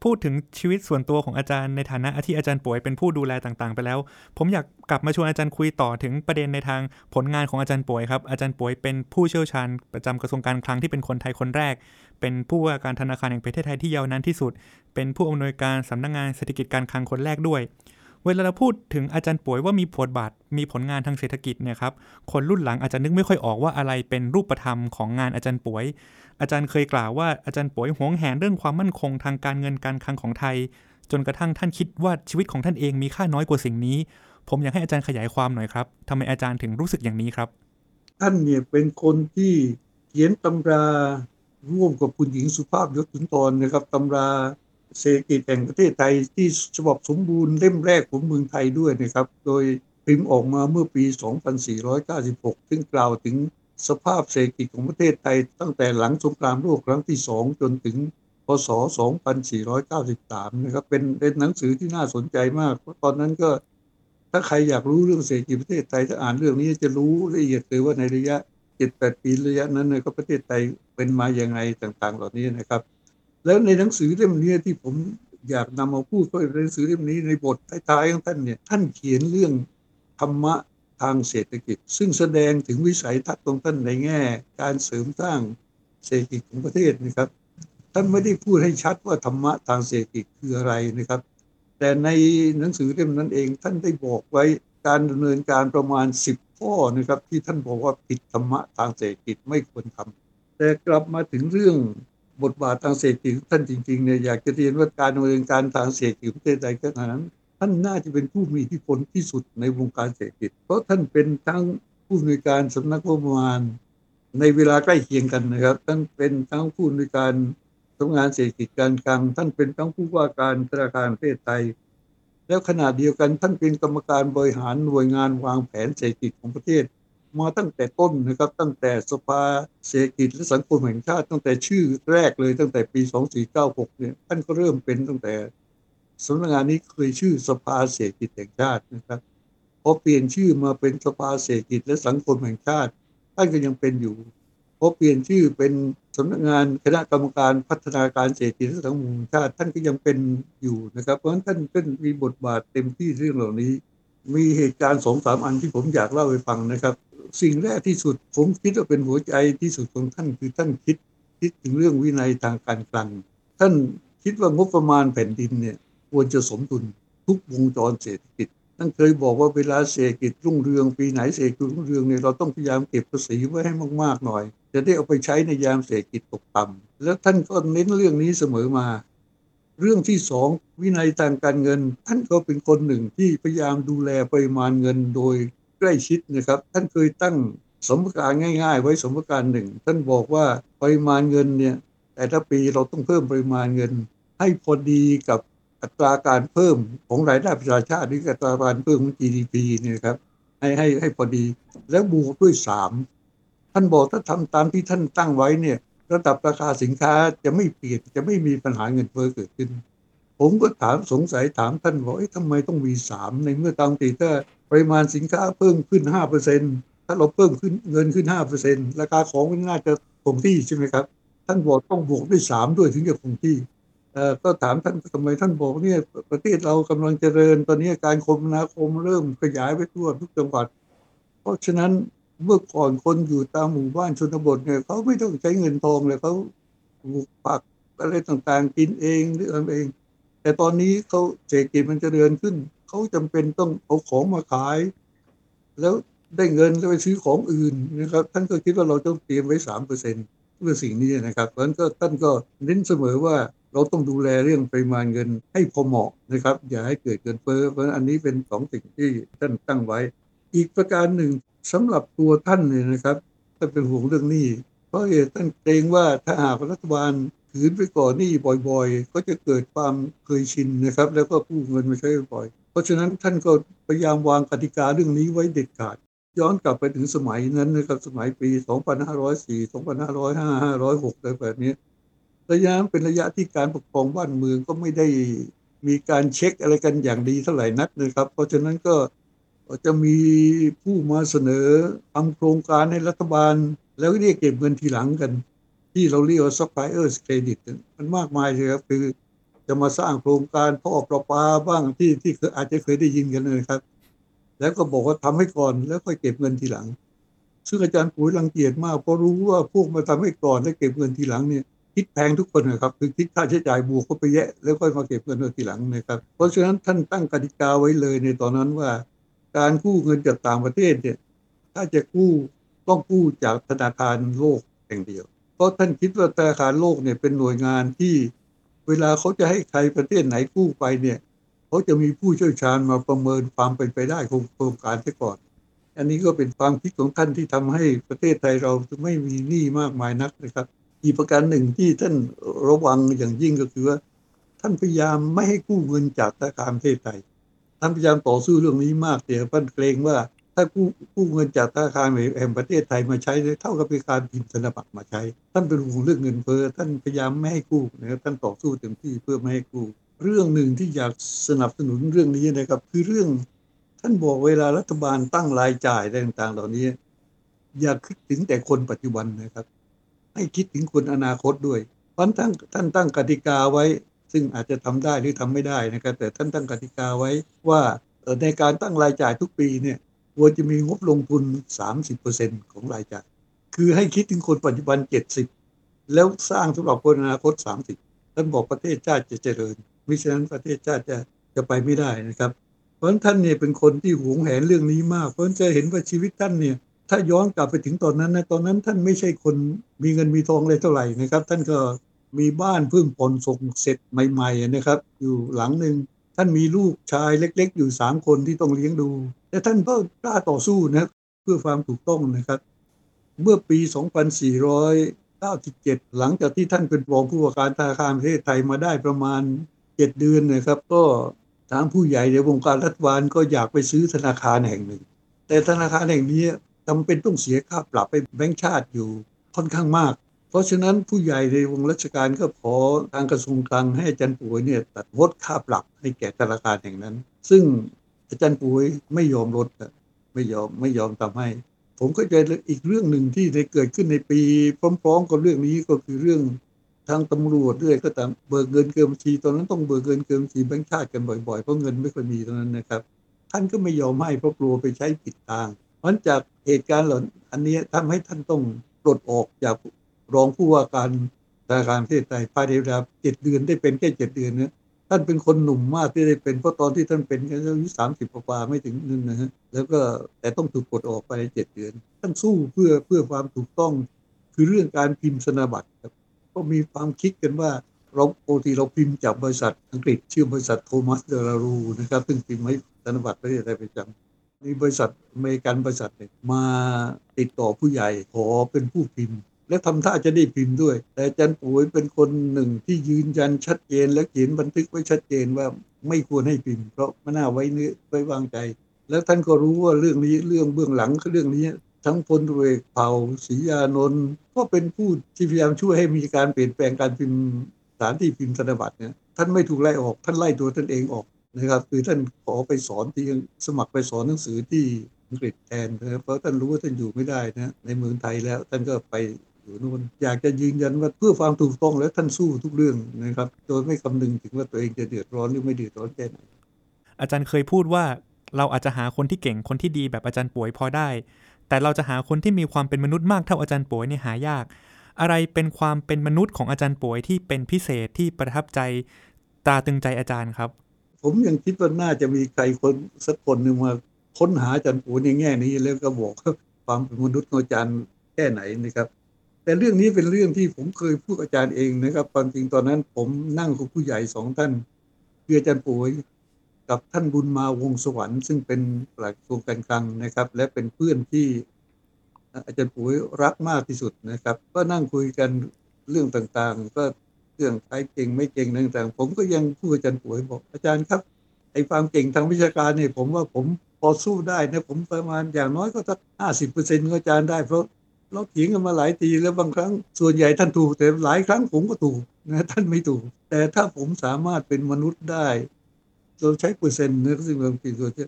พูดถึงชีวิตส่วนตัวของอาจารย์ในฐานะที่อาจารย์ป่วยเป็นผู้ดูแลต่างๆ ไปแล้ว ผมอยากกลับมาชวนอาจารย์คุยต่อถึงประเด็นในทางผลงานของอาจารย์ป่วยครับอาจารย์ป่วยเป็นผู้เชี่ยวชาญประจำกระทรวงการคลังที่เป็นคนไทยคนแรก เป็นผู้ว่าการธนาคารแห่งประเทศไทยที่ยาวนานที่สุด เป็นผู้อำนวยการสำนักงงานเศรษฐกิจการคลังคนแรกด้วย เวลาเราพูดถึงอาจารย์ป่วยว่ามีบทบาทมีผลงานทางเศรษฐกิจเนี่ยครับคนรุ่นหลังอาจจะนึกไม่ค่อยออกว่าอะไรเป็นรูปธรรมของงานอาจารย์ป่วย อาจารย์เคยกล่าวว่าอาจารย์ป่วยหวงแหนเรื่องความมั่นคงทางการเงินการคลังของไทย จนกระทั่งท่านคิดว่าชีวิตของท่านเองมีค่าน้อยกว่าสิ่งนี้ ผมอยากให้อาจารย์ขยายความหน่อยครับทำไมอาจารย์ถึงรู้สึกอย่างนี้ครับ ท่านเนี่ยเป็นคนที่เขียนตำราร่วมกับคุณหญิงสุภาพยศสุนทรนะครับตำรา เศรษฐกิจแห่งประเทศไทยที่ฉบับสมบูรณ์เล่มแรกของเมืองไทยด้วยนะครับ โดยพิมพ์ออกมาเมื่อปี 2496 ซึ่งกล่าวถึงสภาพเศรษฐกิจของประเทศไทย ตั้งแต่หลังสงครามโลกครั้งที่ 2 จนถึงพศ 2493 นะครับ เป็นเป็นหนังสือที่น่าสนใจมากเพราะตอนนั้นก็ถ้าใครอยากรู้เรื่องเศรษฐกิจประเทศไทยถ้าอ่านเรื่องนี้จะรู้ละเอียดเลยว่าในระยะ 7-8 ปีระยะนั้นเนี่ยก็ประเทศไทยเป็นมาอย่างไงต่างๆ เหล่านี้นะครับ แล้วในหนังสือเล่มนี้ที่ผมอยากนำมาพูดก็ในหนังสือเล่มนี้ในบทท้ายๆของท่านเนี่ยท่านเขียนเรื่องธรรมะทางเศรษฐกิจ ซึ่งแสดงถึงวิสัยทัศน์ของท่านในแง่ การเสริมสร้างเศรษฐกิจของประเทศนะครับ ท่านไม่ได้พูดให้ชัดว่าธรรมะทางเศรษฐกิจคืออะไรนะครับ แต่ในหนังสือเล่มนั้นเองท่านได้บอกไว้การดำเนินการประมาณ 10 ข้อนะครับ ที่ท่านบอกว่าผิดธรรมะทางเศรษฐกิจไม่ควรทำแต่กลับมาถึงเรื่อง บทบาททางเศรษฐกิจท่านจริงๆเนี่ยอยากจะเรียนว่าการดำเนินการทางเศรษฐกิจประเทศไทยขณะนั้น ท่านน่าจะเป็นผู้มีอิทธิพลที่สุดในวงการเศรษฐกิจ เพราะท่านเป็นทั้งผู้อำนวยการสำนักงบประมาณ ในเวลาใกล้เคียงกันนะครับ ท่านเป็นทั้งผู้ในการทำงานเศรษฐกิจการคลัง ท่านเป็นทั้งผู้ว่าการธนาคารประเทศไทย แล้วขณะเดียวกันท่านเป็นกรรมการบริหารหน่วยงานวางแผนเศรษฐกิจของประเทศ มาตั้งแต่ต้นนะครับ ตั้งแต่สภาเศรษฐกิจและสังคมแห่งชาติตั้งแต่ชื่อแรกเลยตั้งแต่ปี 2496 เนี่ยท่านก็เริ่มเป็นตั้งแต่สำนักงานนี้เคยชื่อสภาเศรษฐกิจแห่งชาตินะครับพอเปลี่ยนชื่อมาเป็นสภาเศรษฐกิจและสังคมแห่งชาติท่านก็ยังเป็นอยู่พอเปลี่ยนชื่อเป็นสำนักงานคณะกรรมการพัฒนาการเศรษฐกิจและสังคมแห่งชาติท่านก็ยังเป็นอยู่นะครับ เพราะฉะนั้นท่านท่านมีบทบาทเต็มที่เรื่องเหล่านี้ มีเหตุการณ์สองสามอันที่ผมอยากเล่าให้ฟังนะครับ สิ่งแรกที่สุดผมคิดว่าเป็นหัวใจที่สุดของท่านคือท่านคิดคิดถึงเรื่องวินัยทางการคลัง ท่านคิดว่างบประมาณแผ่นดินเนี่ยควรจะสมดุลทุกวงจรเศรษฐกิจท่านเคยบอกว่าเวลาเศรษฐกิจรุ่งเรืองปีไหนเศรษฐกิจรุ่งเรืองเนี่ยเราต้องพยายามเก็บภาษีไว้ให้มากๆหน่อย จะได้เอาไปใช้ในยามเศรษฐกิจตกต่ำแล้วท่านก็เน้นเรื่องนี้เสมอมา เรื่องที่สองวินัยทางการเงิน ท่านก็เป็นคนหนึ่งที่พยายามดูแลปริมาณเงินโดยใกล้ชิดนะครับ ท่านเคยตั้งสมการง่าย ๆ ไว้สมการหนึ่ง ท่านบอกว่าปริมาณเงินเนี่ยแต่ละปีเราต้องเพิ่มปริมาณเงิน ให้พอดีกับอัตราการเพิ่มของรายได้ประชาชาติหรืออัตราการเพิ่มของ GDP เนี่ยครับให้ให้ให้พอดีแล้วบวกด้วยสามท่านบอกถ้าทำตามที่ท่านตั้งไว้เนี่ย ระดับราคาสินค้าจะไม่เปลี่ยนจะไม่มีปัญหาเงินเฟ้อเกิดขึ้น ผมก็ถามสงสัยถามท่านบอกทำไมต้องมีสามในเมื่อตามตีถ้าปริมาณสินค้าเพิ่มขึ้นห้าเปอร์เซ็นถ้าเราเพิ่มขึ้นเงินขึ้นห้าเปอร์เซ็นราคาของมันน่าจะคงที่ใช่ไหมครับ ท่านบอกต้องบวกด้วยสามด้วยถึงจะคงที่ก็ถามท่านทำไมท่านบอกเนี่ยประเทศเรากำลังเจริญ ตอนนี้การคมนาคมเริ่มขยายไปทั่วทุกจังหวัด เพราะฉะนั้น เมื่อก่อนคนอยู่ตามหมู่บ้านชนบทเนี่ยเขาไม่ต้องใช้เงินทองเลยเขาปลูกผักอะไรต่างๆ กินเองหรือทำเอง แต่ตอนนี้เขาเศรษฐกิจมันจเจริญขึ้น เขาจำเป็นต้องเอาของมาขาย แล้วได้เงินแล้วไปซื้อของอื่นนะครับ ท่านก็คิดว่าเราต้องเตรียมไว้สามเปอร์เซ็นต์เพื่อสิ่งนี้นะครับเพราะฉะนั้นก็ท่านก็เน้นเสมอว่าเราต้องดูแลเรื่องปริมาณเงินให้พอเหมาะนะครับ อย่าให้เกิดเกินเฟ้อเพราะอันนี้เป็นสองสิ่งที่ท่านตั้งไว้ อีกประการหนึ่งสำหรับตัวท่านเนี่ยนะครับท่านเป็นห่วงเรื่องนี้ เพราะเหตุท่านเกรงว่าถ้าหากรัฐบาลถืนไปก่อนนี้บ่อยๆ ก็จะเกิดความเคยชินนะครับ แล้วก็กู้เงินมาใช้บ่อย เพราะฉะนั้นท่านก็พยายามวางกติกาเรื่องนี้ไว้เด็ดขาด ย้อนกลับไปถึงสมัยนั้นนะครับสมัยปี 2504 2505 506อะไรแบบนี้ระยะเป็นระยะที่การปกครองบ้านเมืองก็ไม่ได้มีการเช็คอะไรกันอย่างดีเท่าไหร่นักนะครับ เพราะฉะนั้นก็ จะมีผู้มาเสนอทำโครงการให้รัฐบาล แล้วเรียกเก็บเงินทีหลังกัน ที่เราเรียกว่า suppliers credit มันมากมายเลยครับ คือจะมาสร้างโครงการท่อประปาบ้างที่ที่อาจจะเคยได้ยินกันเลยครับ แล้วก็บอกว่าทำให้ก่อนแล้วค่อยเก็บเงินทีหลัง ซึ่งอาจารย์ปุ๋ยรังเกียจมากเพราะรู้ว่าพวกมาทำให้ก่อนแล้วเก็บเงินทีหลังเนี่ยคิดแพงทุกคนนะครับคือคิดค่าใช้จ่ายบวกเข้าไปแยะ แล้วค่อยมาเก็บเงินทีหลังนะครับ เพราะฉะนั้นท่านตั้งกติกาไว้เลยในตอนนั้นว่า การกู้เงินจากต่างประเทศเนี่ย ถ้าจะกู้ต้องกู้จากธนาคารโลกแห่งเดียว เพราะท่านคิดว่าธนาคารโลกเนี่ยเป็นหน่วยงานที่เวลาเขาจะให้ใครประเทศไหนกู้ไปเนี่ยเขาจะมีผู้เชี่ยวชาญมาประเมินความเป็นไปได้ของโครงการไปก่อน อันนี้ก็เป็นความคิดของท่านที่ทำให้ประเทศไทยเราไม่มีหนี้มากมายนักนะครับ อีกประการหนึ่งที่ท่านระวังอย่างยิ่งก็คือว่าท่านพยายามไม่ให้กู้เงินจากธนาคารประเทศไทย ท่านพยายามต่อสู้เรื่องนี้มากแต่ท่านเกรงว่า ถ้ากู้กู้เงินจากธนาคารแห่งประเทศไทยมาใช้เท่ากับเป็นการพิมพ์ธนบัตรมาใช้ ท่านเป็นห่วงเรื่องเงินเฟ้อท่านพยายามไม่ให้กู้นะครับท่านต่อสู้เต็มที่เพื่อไม่ให้กู้เรื่องหนึ่งที่อยากสนับสนุนเรื่องนี้นะครับ คือเรื่อง ท่านบอกเวลารัฐบาลตั้งรายจ่ายต่างๆ เหล่านี้ อย่าคิดถึงแต่คนปัจจุบันนะครับ ให้คิดถึงคนอนาคตด้วยเพราะท่านท่านตั้งกติกาไว้ ซึ่งอาจจะทำได้หรือทำไม่ได้นะครับ แต่ท่านตั้งกติกาไว้ว่าในการตั้งรายจ่ายทุกปีเนี่ยควรจะมีงบลงทุน 30%ของรายจ่าย คือให้คิดถึงคนปัจจุบัน 70 แล้วสร้างสำหรับคนอนาคต 30 ท่านบอกประเทศชาติจะเจริญมิฉะนั้นประเทศชาติจะจะไปไม่ได้นะครับ เพราะท่านเนี่ยเป็นคนที่หวงแหนเรื่องนี้มาก เพราะจะเห็นว่าชีวิตท่านเนี่ยถ้าย้อนกลับไปถึงตอนนั้นนะตอนนั้นท่านไม่ใช่คนมีเงินมีทองเลยเท่าไหร่นะครับ ท่านก็ มีบ้านเพิ่งผ่อนส่งเสร็จใหม่ๆนะครับ อยู่หลังหนึ่งท่านมีลูกชายเล็ก ๆ อยู่สามคนที่ต้องเลี้ยงดู แต่ท่านก็กล้าต่อสู้นะเพื่อความถูกต้องนะครับ เมื่อปี 2497 หลังจากที่ท่านเป็นรองผู้ว่าการธนาคารประเทศไทยมาได้ประมาณ 7 เดือนนะครับ ก็ทางผู้ใหญ่ในวงการรัฐบาลก็อยากไปซื้อธนาคารแห่งหนึ่ง แต่ธนาคารแห่งนี้จำเป็นต้องเสียค่าปรับไปแบงก์ชาติอยู่ค่อนข้างมาก เพราะฉะนั้นผู้ใหญ่ในวงราชการก็ขอทางกระทรวงคลังให้อาจารย์ป่วยเนี่ยตัดลดค่าปรับให้แก่ธนาคารแห่งนั้น ซึ่งอาจารย์ป่วยไม่ยอมลดไม่ยอมไม่ยอมทำให้ ผมก็จะอีกเรื่องหนึ่งที่ได้เกิดขึ้นในปีพร้อม ๆ กับเรื่องนี้ก็คือเรื่องทางตำรวจด้วยก็ตามเบิกเงินเกินบัญชีตอนนั้นต้องเบิกเงินเกินบัญชีแบงค์ชาติกันบ่อยๆเพราะเงินไม่ค่อยมีตอนนั้นนะครับ ท่านก็ไม่ยอมให้เพราะกลัวไปใช้ผิดทางเพราะจากเหตุการณ์เหล่าอันนี้ทำให้ท่านต้องปลดออกจาก รองผู้ว่าการธนาคารประเทศไทยภายในเวลาเจ็ดเดือนได้เป็นแค่เจ็ดเดือนเนี่ยท่านเป็นคนหนุ่มมากที่ได้เป็นเพราะตอนที่ท่านเป็นอายุสามสิบกว่าไม่ถึงนึงนะฮะแล้วก็แต่ต้องถูกปลดออกไปในเจ็ดเดือน ท่านสู้เพื่อเพื่อความถูกต้อง คือเรื่องการพิมพ์ธนบัตรครับก็มีความคิดกันว่าเราปกติเราพิมพ์จากบริษัทอังกฤษ ชื่อบริษัทโทมัสเดลารูนะครับซึ่งพิมพ์ให้ธนบัตรประเทศไทยประจำมีบริษัทอเมริกันบริษัทเนี่ยมาติดต่อผู้ใหญ่ขอเป็นผู้พิมพ์ และทำท่าจะได้พิมพ์ด้วย แต่อาจารย์ปุ๋ยเป็นคนหนึ่งที่ยืนยันชัดเจน และเขียนบันทึกไว้ชัดเจนว่าไม่ควรให้พิมพ์ เพราะไม่น่าไว้เนื้อไว้วางใจ แล้วท่านก็รู้ว่าเรื่องนี้เรื่องเบื้องหลังเรื่องนี้ทั้งพลตรวจเผ่าศรียานนท์ก็เป็นผู้ที่พยายามช่วยให้มีการเปลี่ยนแปลงการพิมพ์สถานที่พิมพ์ธนบัตรเนี่ยท่านไม่ถูกไล่ออกท่านไล่ตัวท่านเองออกนะครับคือท่านขอไปสอนที่สมัครไปสอนหนังสือที่อังกฤษแทนนะเพราะท่านรู้ว่าท่านอยู่ไม่ได้นะในเมืองไทยแล้วท่านก็ไป อยู่นู่นอยากจะยืนยันว่าเพื่อความถูกต้องแล้วท่านสู้ทุกเรื่องนะครับ โดยไม่คำนึงถึงว่าตัวเองจะเดือดร้อนหรือไม่เดือดร้อนแค่ไหนอาจารย์เคยพูดว่าเราอาจจะหาคนที่เก่งคนที่ดีแบบอาจารย์ป่วยพอได้ แต่เราจะหาคนที่มีความเป็นมนุษย์มากเท่าอาจารย์ป่วยเนี่ยหายาก อะไรเป็นความเป็นมนุษย์ของอาจารย์ป่วยที่เป็นพิเศษที่ประทับใจตราตึงใจอาจารย์ครับ ผมยังคิดว่าน่าจะมีใครคนสักคนหนึ่งมาค้นหาอาจารย์ปู่ในแง่นี้แล้วก็บอกความเป็นมนุษย์ของอาจารย์แค่ไหนนะครับ แต่เรื่องนี้เป็นเรื่องที่ผมเคยพูดอาจารย์เองนะครับความจริงตอนนั้น ผมนั่งกับผู้ใหญ่สองท่านคืออาจารย์ป่วยกับท่านบุญมาวงสวรรค์ซึ่งเป็นปลัดกระทรวงการคลังนะครับ และเป็นเพื่อนที่อาจารย์ป่วยรักมากที่สุดนะครับ ก็นั่งคุยกันเรื่องต่างๆ ก็เรื่องใครเก่งไม่เก่งต่างๆ ผมก็ยังพูดอาจารย์ป่วยบอกอาจารย์ครับไอ้ความเก่งทางวิชาการเนี่ยผมว่าผมพอสู้ได้นะผมประมาณอย่างน้อยก็สักห้าสิบเปอร์เซ็นต์ก็อาจารย์ได้เพราะ เราเถียงกันมาหลายทีแล้วบางครั้ง ส่วนใหญ่ท่านถูกแต่หลายครั้งผมก็ถูกนะท่านไม่ถูก แต่ถ้าผมสามารถเป็นมนุษย์ได้ เราใช้เปอร์เซ็นต์นะซึ่งบางทีตัวจะ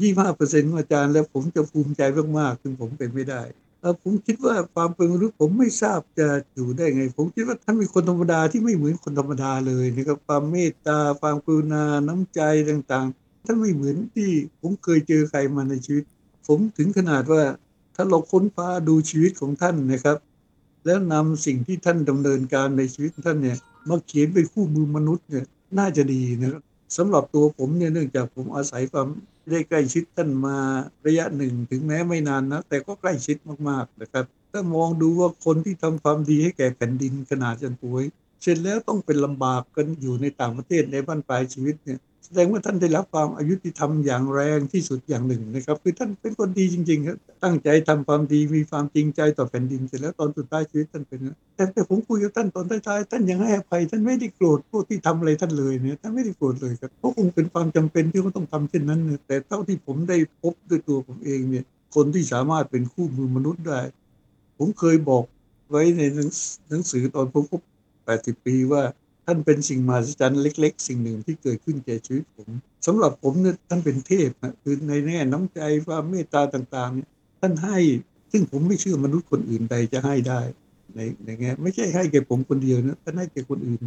ยี่ห้าเปอร์เซ็นต์ของอาจารย์แล้วผมจะภูมิใจมากๆซึ่งผมเป็นไม่ได้ผมคิดว่าความเป็นมนุษย์ผมไม่ทราบจะอยู่ได้ไง ผมคิดว่าท่านเป็นคนธรรมดาที่ไม่เหมือนคนธรรมดาเลยนะครับความเมตตาความกรุณาน้ำใจต่างๆท่านไม่เหมือนที่ผมเคยเจอใครมาในชีวิต ผมถึงขนาดว่า ถ้าเราค้นคว้าดูชีวิตของท่านนะครับ แล้วนำสิ่งที่ท่านดำเนินการในชีวิตท่านเนี่ยมาเขียนเป็นคู่มือมนุษย์เนี่ยน่าจะดีนะครับสำหรับตัวผมเนี่ยเนื่องจากผมอาศัยความได้ใกล้ชิดท่านมาระยะหนึ่งถึงแม้ไม่นานนะแต่ก็ใกล้ชิดมากๆนะครับ ถ้ามองดูว่าคนที่ทำความดีให้แก่แผ่นดินขนาดจันป่วย เสร็จแล้วต้องเป็นลำบากกันอยู่ในต่างประเทศในบ้านปลายชีวิตเนี่ย แสดงว่าท่านได้รับความอายุติธรรมอย่างแรงที่สุดอย่างหนึ่งนะครับ คือท่านเป็นคนดีจริงๆครับตั้งใจทำความดีมีความจริงใจต่อแผ่นดินเสร็จแล้วตอนสุดท้ายชีวิตท่านเป็นแต่แต่ผมคุยกับท่านตอนท้ายๆท่านยังให้อภัย ท่านไม่ได้โกรธพวกที่ทำอะไรท่านเลยเนี่ยท่านไม่ได้โกรธเลยครับเพราะคงเป็นความจำเป็นที่เขาต้องทำเช่นนั้นเนี่ยแต่เท่าที่ผมได้พบด้วยตัวผมเองเนี่ยคนที่สามารถเป็นคู่มือมนุษย์ได้ ผมเคยบอกไว้ในหนังสือตอนผมครบ80 ปีว่า ท่านเป็นสิ่งมหัศจรรย์เล็ก ๆ สิ่งหนึ่งที่เกิดขึ้นแก่ชีวิตผมสำหรับผมเนี่ยท่านเป็นเทพนะคือในแง่น้ำใจความเมตตาต่างๆเนี่ยท่านให้ซึ่งผมไม่เชื่อมนุษย์คนอื่นใดจะให้ได้ ในในแง่ไม่ใช่ให้แก่ผมคนเดียวนะท่านให้แก่คนอื่น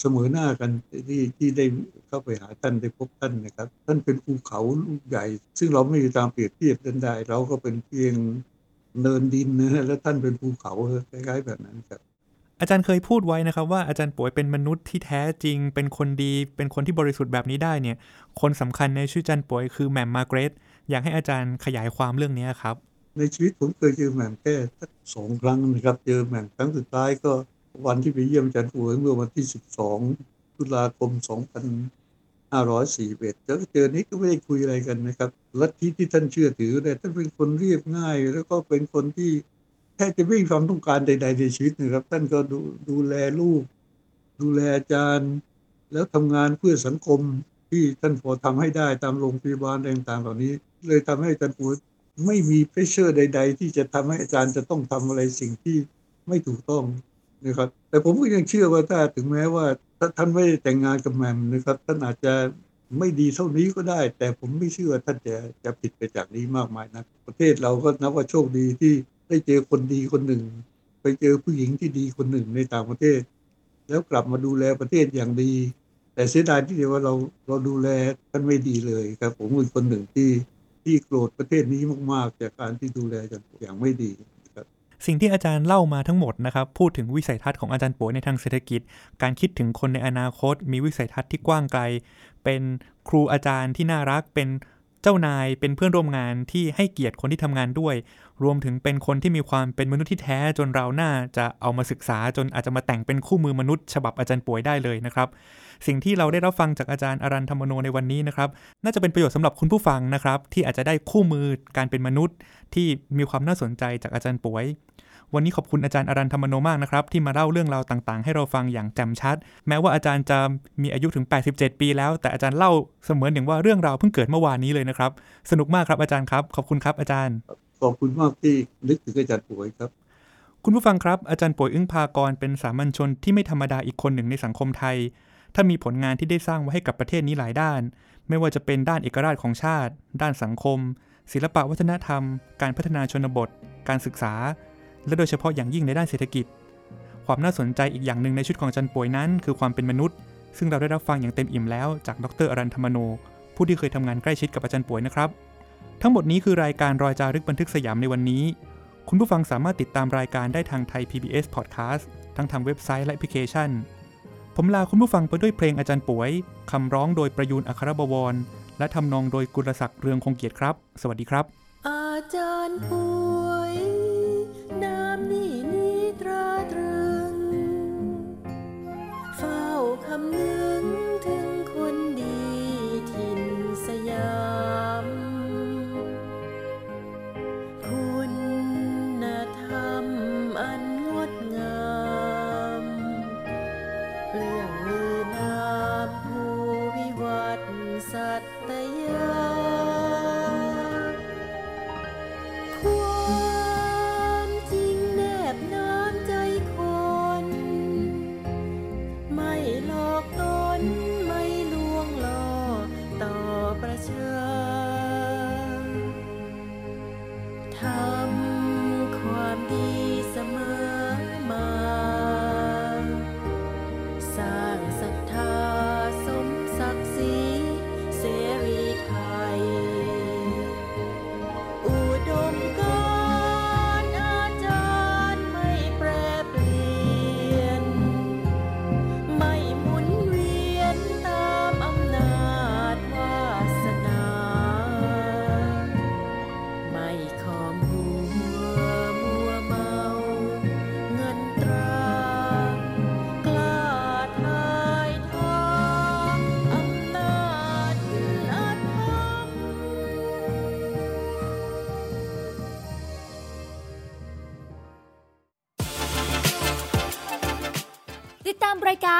เสมอหน้ากันที่ที่ได้เข้าไปหาท่านได้พบท่านนะครับ ท่านเป็นภูเขาลูกใหญ่ ซึ่งเราไม่มีทางเปรียบเทียบกันได้เราก็เป็นเพียงเนินดินนะแล้วท่านเป็นภูเขาคล้ายๆแบบนั้นครับ อาจารย์เคยพูดไว้นะครับว่าอาจารย์ป่วยเป็นมนุษย์ที่แท้จริง เป็นคนดี เป็นคนที่บริสุทธิ์แบบนี้ได้เนี่ย คนสำคัญในชีวิตอาจารย์ป่วยคือแหม่มมาเกรตอยากให้อาจารย์ขยายความเรื่องนี้ครับ ในชีวิตผมเคยเจอแหม่มแค่สักสองครั้งนะครับเจอแหม่มครั้งสุดท้ายก็วันที่ไปเยี่ยมอาจารย์ป่วยเมื่อวันที่12ตุลาคม2541แล้วเจอนี้ก็ไม่ได้คุยอะไรกันนะครับลัทธิที่ท่านเชื่อถือเนี่ยท่านเป็นคนเรียบง่าย แล้วก็เป็นคนที่ แทบจะไม่มีความต้องการใด ๆ ในชีวิตนะครับ ท่านก็ดูดูแลลูก ดูแลอาจารย์ แล้วทำงานเพื่อสังคมที่ท่านพอทำให้ได้ตามโรงพยาบาลต่างๆเหล่านี้ เลยทำให้อาจารย์ปูไม่มีเพรสเชอร์ใด ๆ ที่จะทำให้อาจารย์จะต้องทำอะไรสิ่งที่ไม่ถูกต้องนะครับ แต่ผมก็ยังเชื่อว่าถ้าถึงแม้ว่าถ้าท่านไม่ได้แต่งงานกับแมมนะครับ ท่านอาจจะไม่ดีเท่านี้ก็ได้ แต่ผมไม่เชื่อท่านจะจะผิดไปจากนี้มากมายนะ ประเทศเราก็นับว่าโชคดีที่ ได้เจอคนดีคนหนึ่ง ไปเจอผู้หญิงที่ดีคนหนึ่งในต่างประเทศ แล้วกลับมาดูแลประเทศอย่างดี แต่เสียดายที่เดียวว่าเราเราดูแลท่านไม่ดีเลยครับ ผมเป็นคนหนึ่งที่ที่โกรธประเทศนี้มากๆ จากการที่ดูแลอย่างไม่ดีครับสิ่งที่อาจารย์เล่ามาทั้งหมดนะครับพูดถึงวิสัยทัศน์ของอาจารย์ป๋วยในทางเศรษฐกิจ การคิดถึงคนในอนาคต มีวิสัยทัศน์ที่กว้างไกล เป็นครูอาจารย์ที่น่ารักเป็น เจ้านายเป็นเพื่อนร่วมงานที่ให้เกียรติคนที่ทำงานด้วย รวมถึงเป็นคนที่มีความเป็นมนุษย์ที่แท้จนเราน่าจะเอามาศึกษาจนอาจจะมาแต่งเป็นคู่มือมนุษย์ ฉบับอาจารย์ป่วยได้เลยนะครับ สิ่งที่เราได้รับฟังจากอาจารย์อารันธรรมโนในวันนี้นะครับ น่าจะเป็นประโยชน์สำหรับคุณผู้ฟังนะครับ ที่อาจจะได้คู่มือการเป็นมนุษย์ ที่มีความน่าสนใจจากอาจารย์ป่วย วันนี้ขอบคุณอาจารย์อารันธรรมโนมากนะครับที่มาเล่าเรื่องราวต่างๆ ให้เราฟังอย่างแจ่มชัด แม้ว่าอาจารย์จะมีอายุถึง 87 ปีแล้ว แต่อาจารย์เล่าเสมือนอย่างว่าเรื่องราวเพิ่งเกิดเมื่อวานนี้เลยนะครับ สนุกมากครับอาจารย์ครับ ขอบคุณครับอาจารย์ ขอบคุณมากที่นึกถึงอาจารย์ป่วยครับคุณผู้ฟังครับ อาจารย์ป่วยอึ้งพากรเป็นสามัญชนที่ไม่ธรรมดาอีกคนหนึ่งในสังคมไทย ถ้ามีผลงานที่ได้สร้างไว้ให้กับประเทศนี้หลายด้าน ไม่ว่าจะเป็นด้านเอกราชของชาติ ด้านสังคม ศิลปะวัฒนธรรม การพัฒนาชนบท การศึกษา และโดยเฉพาะอย่างยิ่งในด้านเศรษฐกิจ ความน่าสนใจอีกอย่างหนึ่งในชุดของอาจารย์ป่วยนั้น คือความเป็นมนุษย์ ซึ่งเราได้รับฟังอย่างเต็มอิ่มแล้วจากดรอรันธรรมโน ผู้ที่เคยทำงานใกล้ชิดกับอาจารย์ป่วยนะครับ ทั้งหมดนี้คือรายการรอยจารึกบันทึกสยามในวันนี้ คุณผู้ฟังสามารถติดตามรายการได้ทางไทย PBS Podcast ทั้งทางเว็บไซต์และแอปพลิเคชัน ผมลาคุณผู้ฟังไปด้วยเพลงอาจารย์ป่วยคำร้องโดยประยูนอัครบวร และทำนองโดยกุลศักดิ์เรืองคงเกียรติครับ สวัสดีครับ อาจารย์ป่วย